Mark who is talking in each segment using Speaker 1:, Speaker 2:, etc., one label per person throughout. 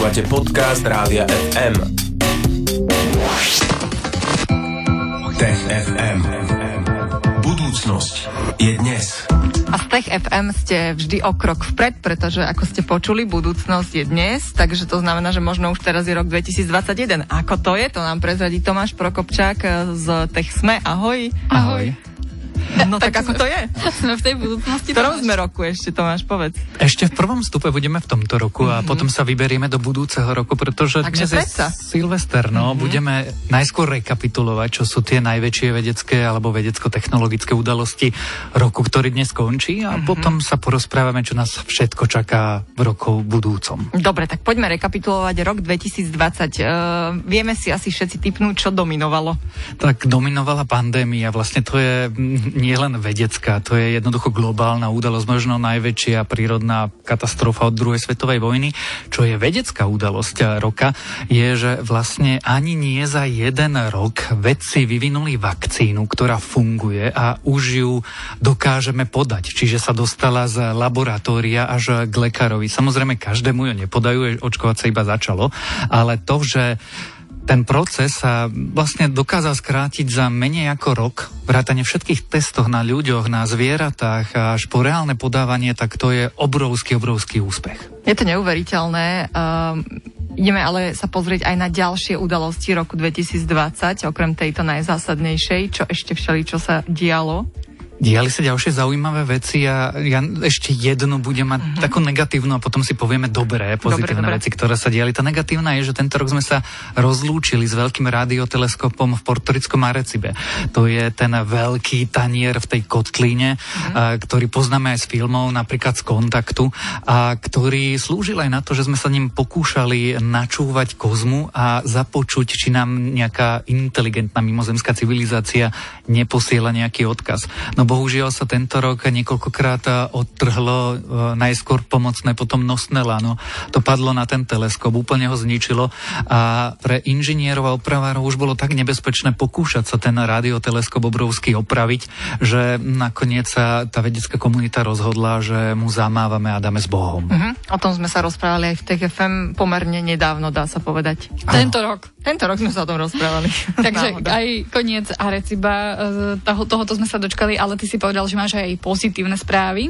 Speaker 1: Počúvate podcast Rádia FM. Tech FM. Budúcnosť je dnes.
Speaker 2: A z Tech FM ste vždy o krok vpred, pretože ako ste počuli, budúcnosť je dnes, takže to znamená, že možno už teraz je rok 2021. Ako to je, to nám prezradí Tomáš Prokopčák z Tech Sme. Ahoj.
Speaker 3: Ahoj.
Speaker 2: No tak, tak ako to je?
Speaker 3: Sme v tej budúcnosti.
Speaker 2: V ktorom sme roku ešte, Tomáš, povedz.
Speaker 4: Ešte v prvom stupe budeme v tomto roku a mm-hmm. potom sa vyberieme do budúceho roku, pretože
Speaker 2: Takže
Speaker 4: dnes je Silvester, no. Mm-hmm. Budeme najskôr rekapitulovať, čo sú tie najväčšie vedecké alebo vedecko-technologické udalosti roku, ktorý dnes končí a mm-hmm. potom sa porozprávame, čo nás všetko čaká v roku budúcom.
Speaker 2: Dobre, tak poďme rekapitulovať rok 2020. Uh, vieme si asi všetci typnúť, čo dominovalo.
Speaker 4: Tak dominovala pandémia, vlastne to je nie len vedecká, to je jednoducho globálna udalosť, možno najväčšia prírodná katastrofa od druhej svetovej vojny. Čo je vedecká udalosť roka, je, že vlastne ani nie za jeden rok vedci vyvinuli vakcínu, ktorá funguje a už ju dokážeme podať. Čiže sa dostala z laboratória až k lekárovi. Samozrejme, každému ju nepodajú, očkovať sa iba začalo, ale to, že ten proces sa vlastne dokázal skrátiť za menej ako rok. Vrátane všetkých testoch na ľuďoch, na zvieratách až po reálne podávanie, tak to je obrovský, obrovský úspech.
Speaker 2: Je to neuveriteľné. Um, ideme ale sa pozrieť aj na ďalšie udalosti roku 2020, okrem tejto najzásadnejšej, čo ešte všeli, čo sa dialo.
Speaker 4: Diali sa ďalšie zaujímavé veci a ja ešte jednu budem mať uh-huh. takú negatívnu a potom si povieme dobré, pozitívne dobre, dobre. veci, ktoré sa diali. Tá negatívna je, že tento rok sme sa rozlúčili s veľkým radioteleskopom v Portorickom Arecibe. To je ten veľký tanier v tej kotlíne, a, ktorý poznáme aj z filmov, napríklad z Kontaktu, a ktorý slúžil aj na to, že sme sa ním pokúšali načúvať kozmu a započuť, či nám nejaká inteligentná mimozemská civilizácia neposiela nejaký odkaz. No bohužiaľ sa tento rok niekoľkokrát eh, odtrhlo eh, najskôr pomocné, potom nosné lano. To padlo na ten teleskop, úplne ho zničilo a pre inžinierov a opravárov už bolo tak nebezpečné pokúšať sa ten radioteleskop obrovský opraviť, že nakoniec sa tá vedecká komunita rozhodla, že mu zamávame a dáme s Bohom.
Speaker 2: Uh-huh. O tom sme sa rozprávali aj v TFM pomerne nedávno, dá sa povedať.
Speaker 3: Ano. Tento rok.
Speaker 2: Tento rok sme sa o tom rozprávali.
Speaker 3: Takže aj koniec Areciba, eh, toho, tohoto sme sa dočkali, ale ty si povedal, že máš aj pozitívne správy.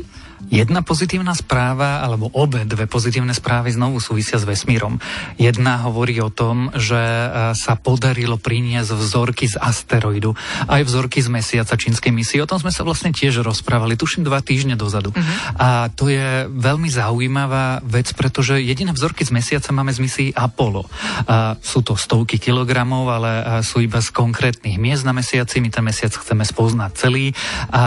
Speaker 4: Jedna pozitívna správa, alebo obe dve pozitívne správy znovu súvisia s vesmírom. Jedna hovorí o tom, že e, sa podarilo priniesť vzorky z asteroidu, aj vzorky z mesiaca čínskej misie. O tom sme sa vlastne tiež rozprávali, tuším dva týždne dozadu. Uh-huh. A to je veľmi zaujímavá vec, pretože jediné vzorky z mesiaca máme z misií Apollo. A sú to stovky kilogramov, ale sú iba z konkrétnych miest na mesiaci. My ten mesiac chceme spoznať celý. A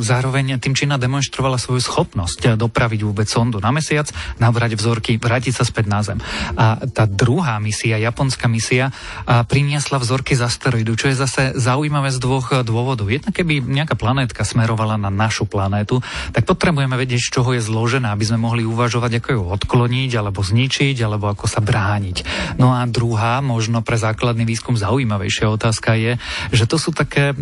Speaker 4: zároveň tým Čína demonstrovala svoju schopnosť dopraviť vôbec sondu na mesiac, nabrať vzorky, vrátiť sa späť na Zem. A tá druhá misia, japonská misia, priniesla vzorky z asteroidu, čo je zase zaujímavé z dvoch dôvodov. Jedna, keby nejaká planétka smerovala na našu planétu, tak potrebujeme vedieť, z čoho je zložená, aby sme mohli uvažovať, ako ju odkloniť, alebo zničiť, alebo ako sa brániť. No a druhá, možno pre základný výskum zaujímavejšia otázka je, že to sú také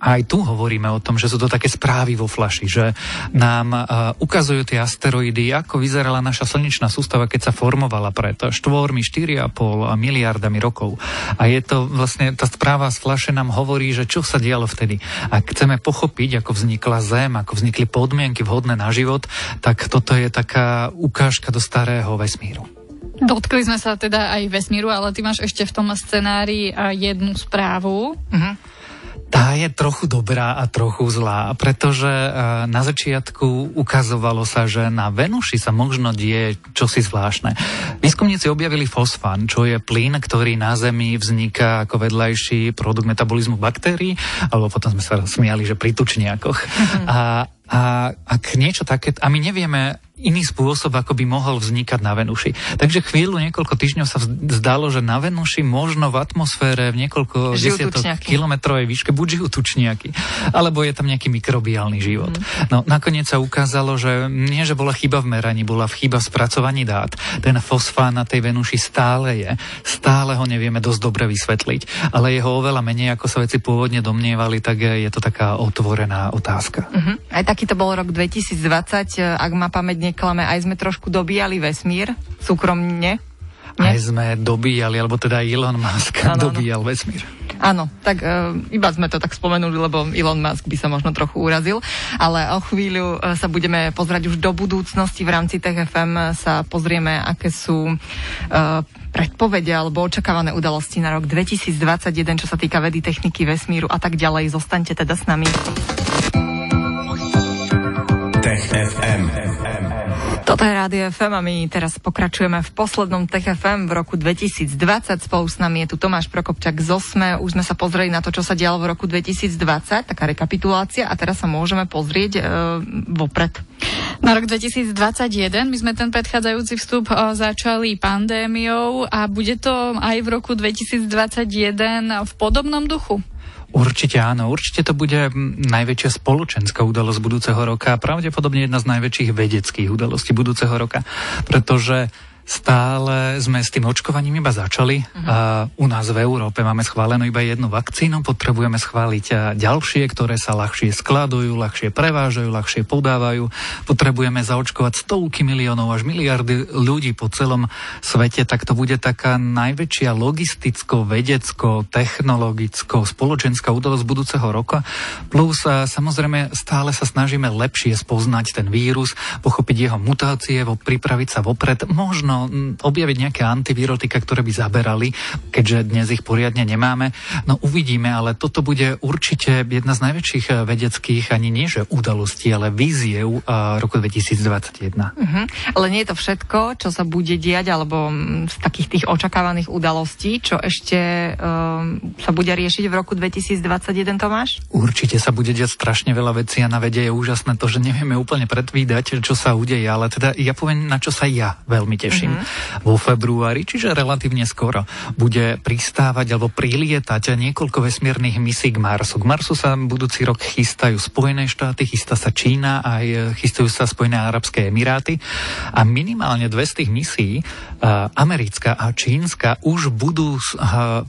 Speaker 4: aj tu hovoríme o tom, že sú to také správy vo flaši, že nám uh, ukazujú tie asteroidy, ako vyzerala naša slnečná sústava, keď sa formovala pred štvormi, 4,5 miliardami rokov. A je to vlastne, tá správa z flaše nám hovorí, že čo sa dialo vtedy. Ak chceme pochopiť, ako vznikla Zem, ako vznikli podmienky vhodné na život, tak toto je taká ukážka do starého vesmíru.
Speaker 3: Dotkli sme sa teda aj vesmíru, ale ty máš ešte v tom scenári jednu správu. Uh-huh
Speaker 4: tá je trochu dobrá a trochu zlá, pretože e, na začiatku ukazovalo sa, že na Venuši sa možno die čosi zvláštne. Výskumníci objavili fosfán, čo je plyn, ktorý na Zemi vzniká ako vedľajší produkt metabolizmu baktérií, alebo potom sme sa smiali, že pri tučniakoch. Mm-hmm. A, a ak niečo také, a my nevieme iný spôsob, ako by mohol vznikať na Venuši. Takže chvíľu, niekoľko týždňov sa zdalo, že na Venuši možno v atmosfére v niekoľko desiatok kilometrovej výške buď žijú tučniaky, alebo je tam nejaký mikrobiálny život. Mm. No nakoniec sa ukázalo, že nie, že bola chyba v meraní, bola chyba v spracovaní dát. Ten fosfán na tej Venuši stále je. Stále ho nevieme dosť dobre vysvetliť, ale jeho oveľa menej, ako sa veci pôvodne domnievali, tak je to taká otvorená otázka.
Speaker 2: Mm-hmm. Aj taký to bol rok 2020, ak má pamäť neklame, aj sme trošku dobíjali vesmír súkromne.
Speaker 4: Aj sme dobíjali, alebo teda Elon Musk ano, dobíjal ano. vesmír.
Speaker 2: Áno, tak uh, iba sme to tak spomenuli, lebo Elon Musk by sa možno trochu urazil, ale o chvíľu uh, sa budeme pozrieť už do budúcnosti v rámci TFM sa pozrieme, aké sú uh, predpovede alebo očakávané udalosti na rok 2021, čo sa týka vedy, techniky, vesmíru a tak ďalej. Zostaňte teda s nami. Tech FM. Toto je Rádio FM a my teraz pokračujeme v poslednom Tech FM v roku 2020. Spolu s nami je tu Tomáš Prokopčak z OSME. Už sme sa pozreli na to, čo sa dialo v roku 2020, taká rekapitulácia a teraz sa môžeme pozrieť e, vopred.
Speaker 3: Na rok 2021 my sme ten predchádzajúci vstup e, začali pandémiou a bude to aj v roku 2021 v podobnom duchu?
Speaker 4: Určite áno, určite to bude najväčšia spoločenská udalosť budúceho roka a pravdepodobne jedna z najväčších vedeckých udalostí budúceho roka, pretože Stále sme s tým očkovaním iba začali. Uh-huh. U nás v Európe máme schválenú iba jednu vakcínu, potrebujeme schváliť ďalšie, ktoré sa ľahšie skladujú, ľahšie prevážajú, ľahšie podávajú. Potrebujeme zaočkovať stovky miliónov až miliardy ľudí po celom svete, tak to bude taká najväčšia logisticko, vedecko, technologicko, spoločenská udalosť budúceho roka. Plus samozrejme stále sa snažíme lepšie spoznať ten vírus, pochopiť jeho mutácie, pripraviť sa vopred. Možno objaviť nejaké antivirotika, ktoré by zaberali, keďže dnes ich poriadne nemáme. No uvidíme, ale toto bude určite jedna z najväčších eh, vedeckých, ani nie že udalostí, ale víziev uh, roku 2021. Uh-huh.
Speaker 2: Mhm. Ale nie je to všetko, čo sa bude diať, alebo z takých tých očakávaných udalostí, čo ešte um, sa bude riešiť v roku 2021, Tomáš?
Speaker 4: Určite sa bude diať strašne veľa vecí a na vede je úžasné to, že nevieme úplne predvídať, čo sa udeje, ale teda ja poviem, na čo sa ja veľmi teším mm-hmm. vo februári, čiže relatívne skoro, bude pristávať alebo prilietať niekoľko vesmírnych misí k Marsu. K Marsu sa budúci rok chystajú Spojené štáty, chystá sa Čína a chystajú sa Spojené arabské emiráty a minimálne dve z tých misií, americká a čínska, už budú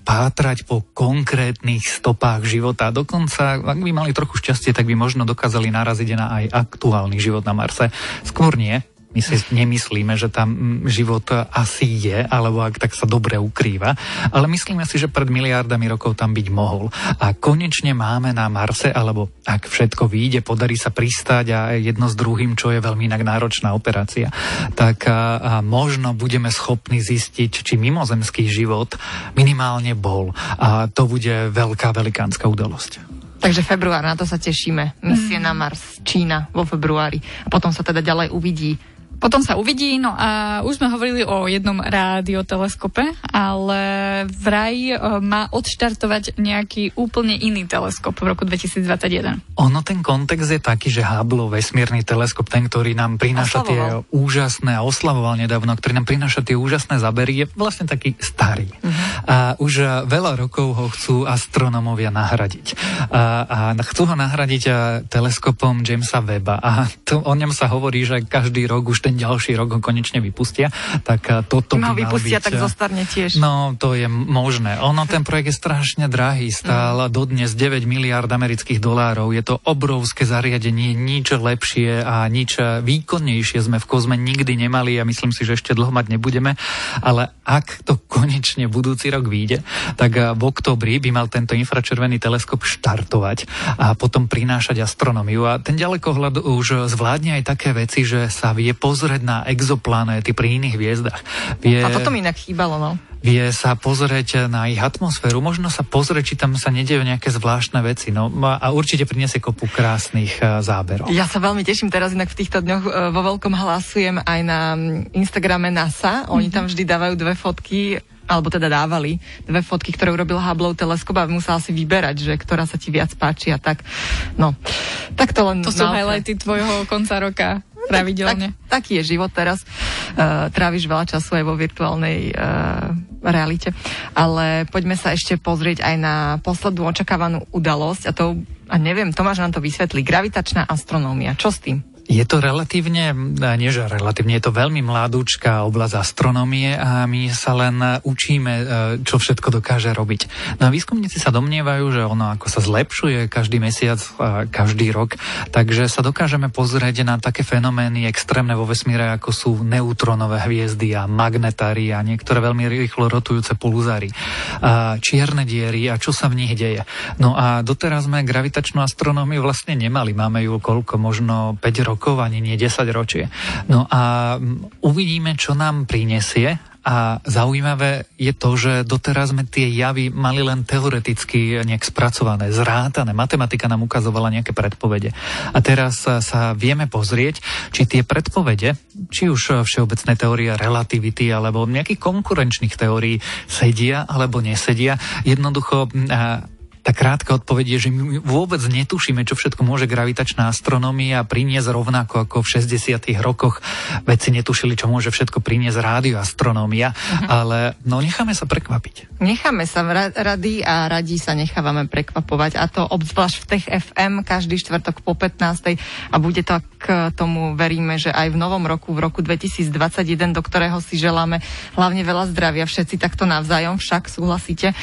Speaker 4: pátrať po konkrétnych stopách života. Dokonca, ak by mali trochu šťastie, tak by možno dokázali naraziť na aj aktuálny život na Marse. Skôr nie, my si nemyslíme, že tam mm, život asi je, alebo ak tak sa dobre ukrýva, ale myslíme si, že pred miliardami rokov tam byť mohol. A konečne máme na Marse, alebo ak všetko vyjde, podarí sa pristáť a jedno s druhým, čo je veľmi inak náročná operácia, tak a, a možno budeme schopní zistiť, či mimozemský život minimálne bol. A to bude veľká, velikánska udalosť.
Speaker 2: Takže február, na to sa tešíme. Misie mm. na Mars, Čína vo februári. A potom sa teda ďalej uvidí,
Speaker 3: potom sa uvidí, no a už sme hovorili o jednom rádioteleskope, ale vraj e, má odštartovať nejaký úplne iný teleskop v roku 2021.
Speaker 4: Ono, ten kontext je taký, že Hubble, vesmírny teleskop, ten, ktorý nám prináša tie úžasné, a oslavoval nedávno, ktorý nám prináša tie úžasné zabery, je vlastne taký starý. Uh-huh. A už e, veľa rokov ho chcú astronomovia nahradiť. A, a chcú ho nahradiť e, teleskopom Jamesa Weba. A to, o ňom sa hovorí, že každý rok už ten ten ďalší rok ho konečne vypustia, tak eh, toto
Speaker 2: no,
Speaker 4: by
Speaker 2: vypustia,
Speaker 4: byť,
Speaker 2: tak eh, zostarne tiež.
Speaker 4: No, to je možné. Ono, ten projekt je strašne drahý, stál mm. dodnes 9 miliard amerických dolárov. Je to obrovské zariadenie, nič lepšie a nič výkonnejšie sme v kozme nikdy nemali a myslím si, že ešte dlho mať nebudeme. Ale ak to konečne budúci rok vyjde, tak eh, v oktobri by mal tento infračervený teleskop štartovať a potom prinášať astronómiu. A ten ďalekohľad už zvládne aj také veci, že sa vie pozrieť pozrieť na exoplanéty pri iných hviezdach.
Speaker 2: Vie, a toto mi inak chýbalo, no.
Speaker 4: Vie sa pozrieť na ich atmosféru, možno sa pozrieť, či tam sa nedejú nejaké zvláštne veci. No, a určite priniesie kopu krásnych e, záberov.
Speaker 2: Ja sa veľmi teším teraz, inak v týchto dňoch e, vo veľkom hlasujem aj na Instagrame NASA. Oni mm-hmm. tam vždy dávajú dve fotky alebo teda dávali dve fotky, ktoré urobil Hubble teleskop a musela si vyberať, že ktorá sa ti viac páči a tak. No, tak to len...
Speaker 3: To sú highlighty tvojho konca roka pravidelne.
Speaker 2: Tak, taký je život teraz. Uh, tráviš veľa času aj vo virtuálnej uh, realite. Ale poďme sa ešte pozrieť aj na poslednú očakávanú udalosť a to, a neviem, Tomáš nám to vysvetlí, gravitačná astronómia. Čo s tým?
Speaker 4: Je to relatívne, nie že relatívne, je to veľmi mladúčka oblasť astronómie a my sa len učíme, e, čo všetko dokáže robiť. No a výskumníci sa domnievajú, že ono ako sa zlepšuje každý mesiac, každý rok, takže sa dokážeme pozrieť na také fenomény extrémne vo vesmíre, ako sú neutrónové hviezdy a magnetári a niektoré veľmi rýchlo rotujúce pulzári, a čierne diery a čo sa v nich deje. No a doteraz sme gravitačnú astronómiu vlastne nemali. Máme ju koľko, možno 5 rokov rokov, ani nie 10 ročie. No a uvidíme, čo nám prinesie a zaujímavé je to, že doteraz sme tie javy mali len teoreticky nejak spracované, zrátané. Matematika nám ukazovala nejaké predpovede. A teraz sa vieme pozrieť, či tie predpovede, či už všeobecné teórie relativity alebo nejakých konkurenčných teórií sedia alebo nesedia. Jednoducho tá krátka odpoveď je, že my vôbec netušíme, čo všetko môže gravitačná astronomia priniesť rovnako ako v 60. rokoch. Vedci netušili, čo môže všetko priniesť rádioastronómia, uh-huh. ale no necháme sa prekvapiť.
Speaker 2: Necháme sa rady a radí sa nechávame prekvapovať a to obzvlášť v Tech FM každý štvrtok po 15. a bude to k tomu veríme, že aj v novom roku, v roku 2021, do ktorého si želáme hlavne veľa zdravia, všetci takto navzájom, však súhlasíte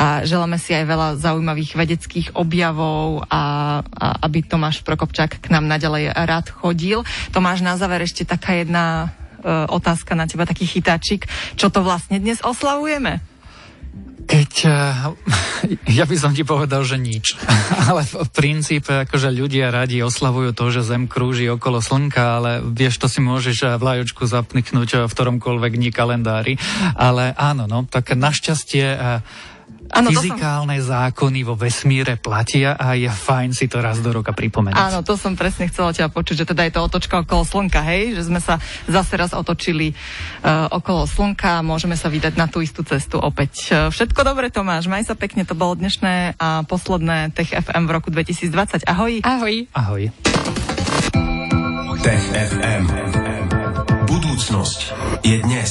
Speaker 2: a želáme si aj veľa zaujímavých zaujímavých vedeckých objavov a, a aby Tomáš Prokopčák k nám naďalej rád chodil. Tomáš, na záver ešte taká jedna e, otázka na teba, taký chytáčik. Čo to vlastne dnes oslavujeme?
Speaker 4: Keď, e, ja by som ti povedal, že nič. Ale v princípe, akože ľudia radi oslavujú to, že Zem krúži okolo Slnka, ale vieš, to si môžeš e, vlajočku zapniknúť e, v ktoromkoľvek dní kalendári. Ale áno, no, tak našťastie Ano, Fyzikálne som... zákony vo vesmíre platia a je fajn si to raz do roka pripomenúť.
Speaker 2: Áno, to som presne chcela ťa počuť, že teda je to otočka okolo Slnka, hej? Že sme sa zase raz otočili uh, okolo Slnka a môžeme sa vydať na tú istú cestu opäť. Uh, všetko dobre, Tomáš, maj sa pekne, to bolo dnešné a posledné Tech FM v roku 2020. Ahoj.
Speaker 3: Ahoj.
Speaker 4: Ahoj.
Speaker 1: Tech FM. Budúcnosť je dnes.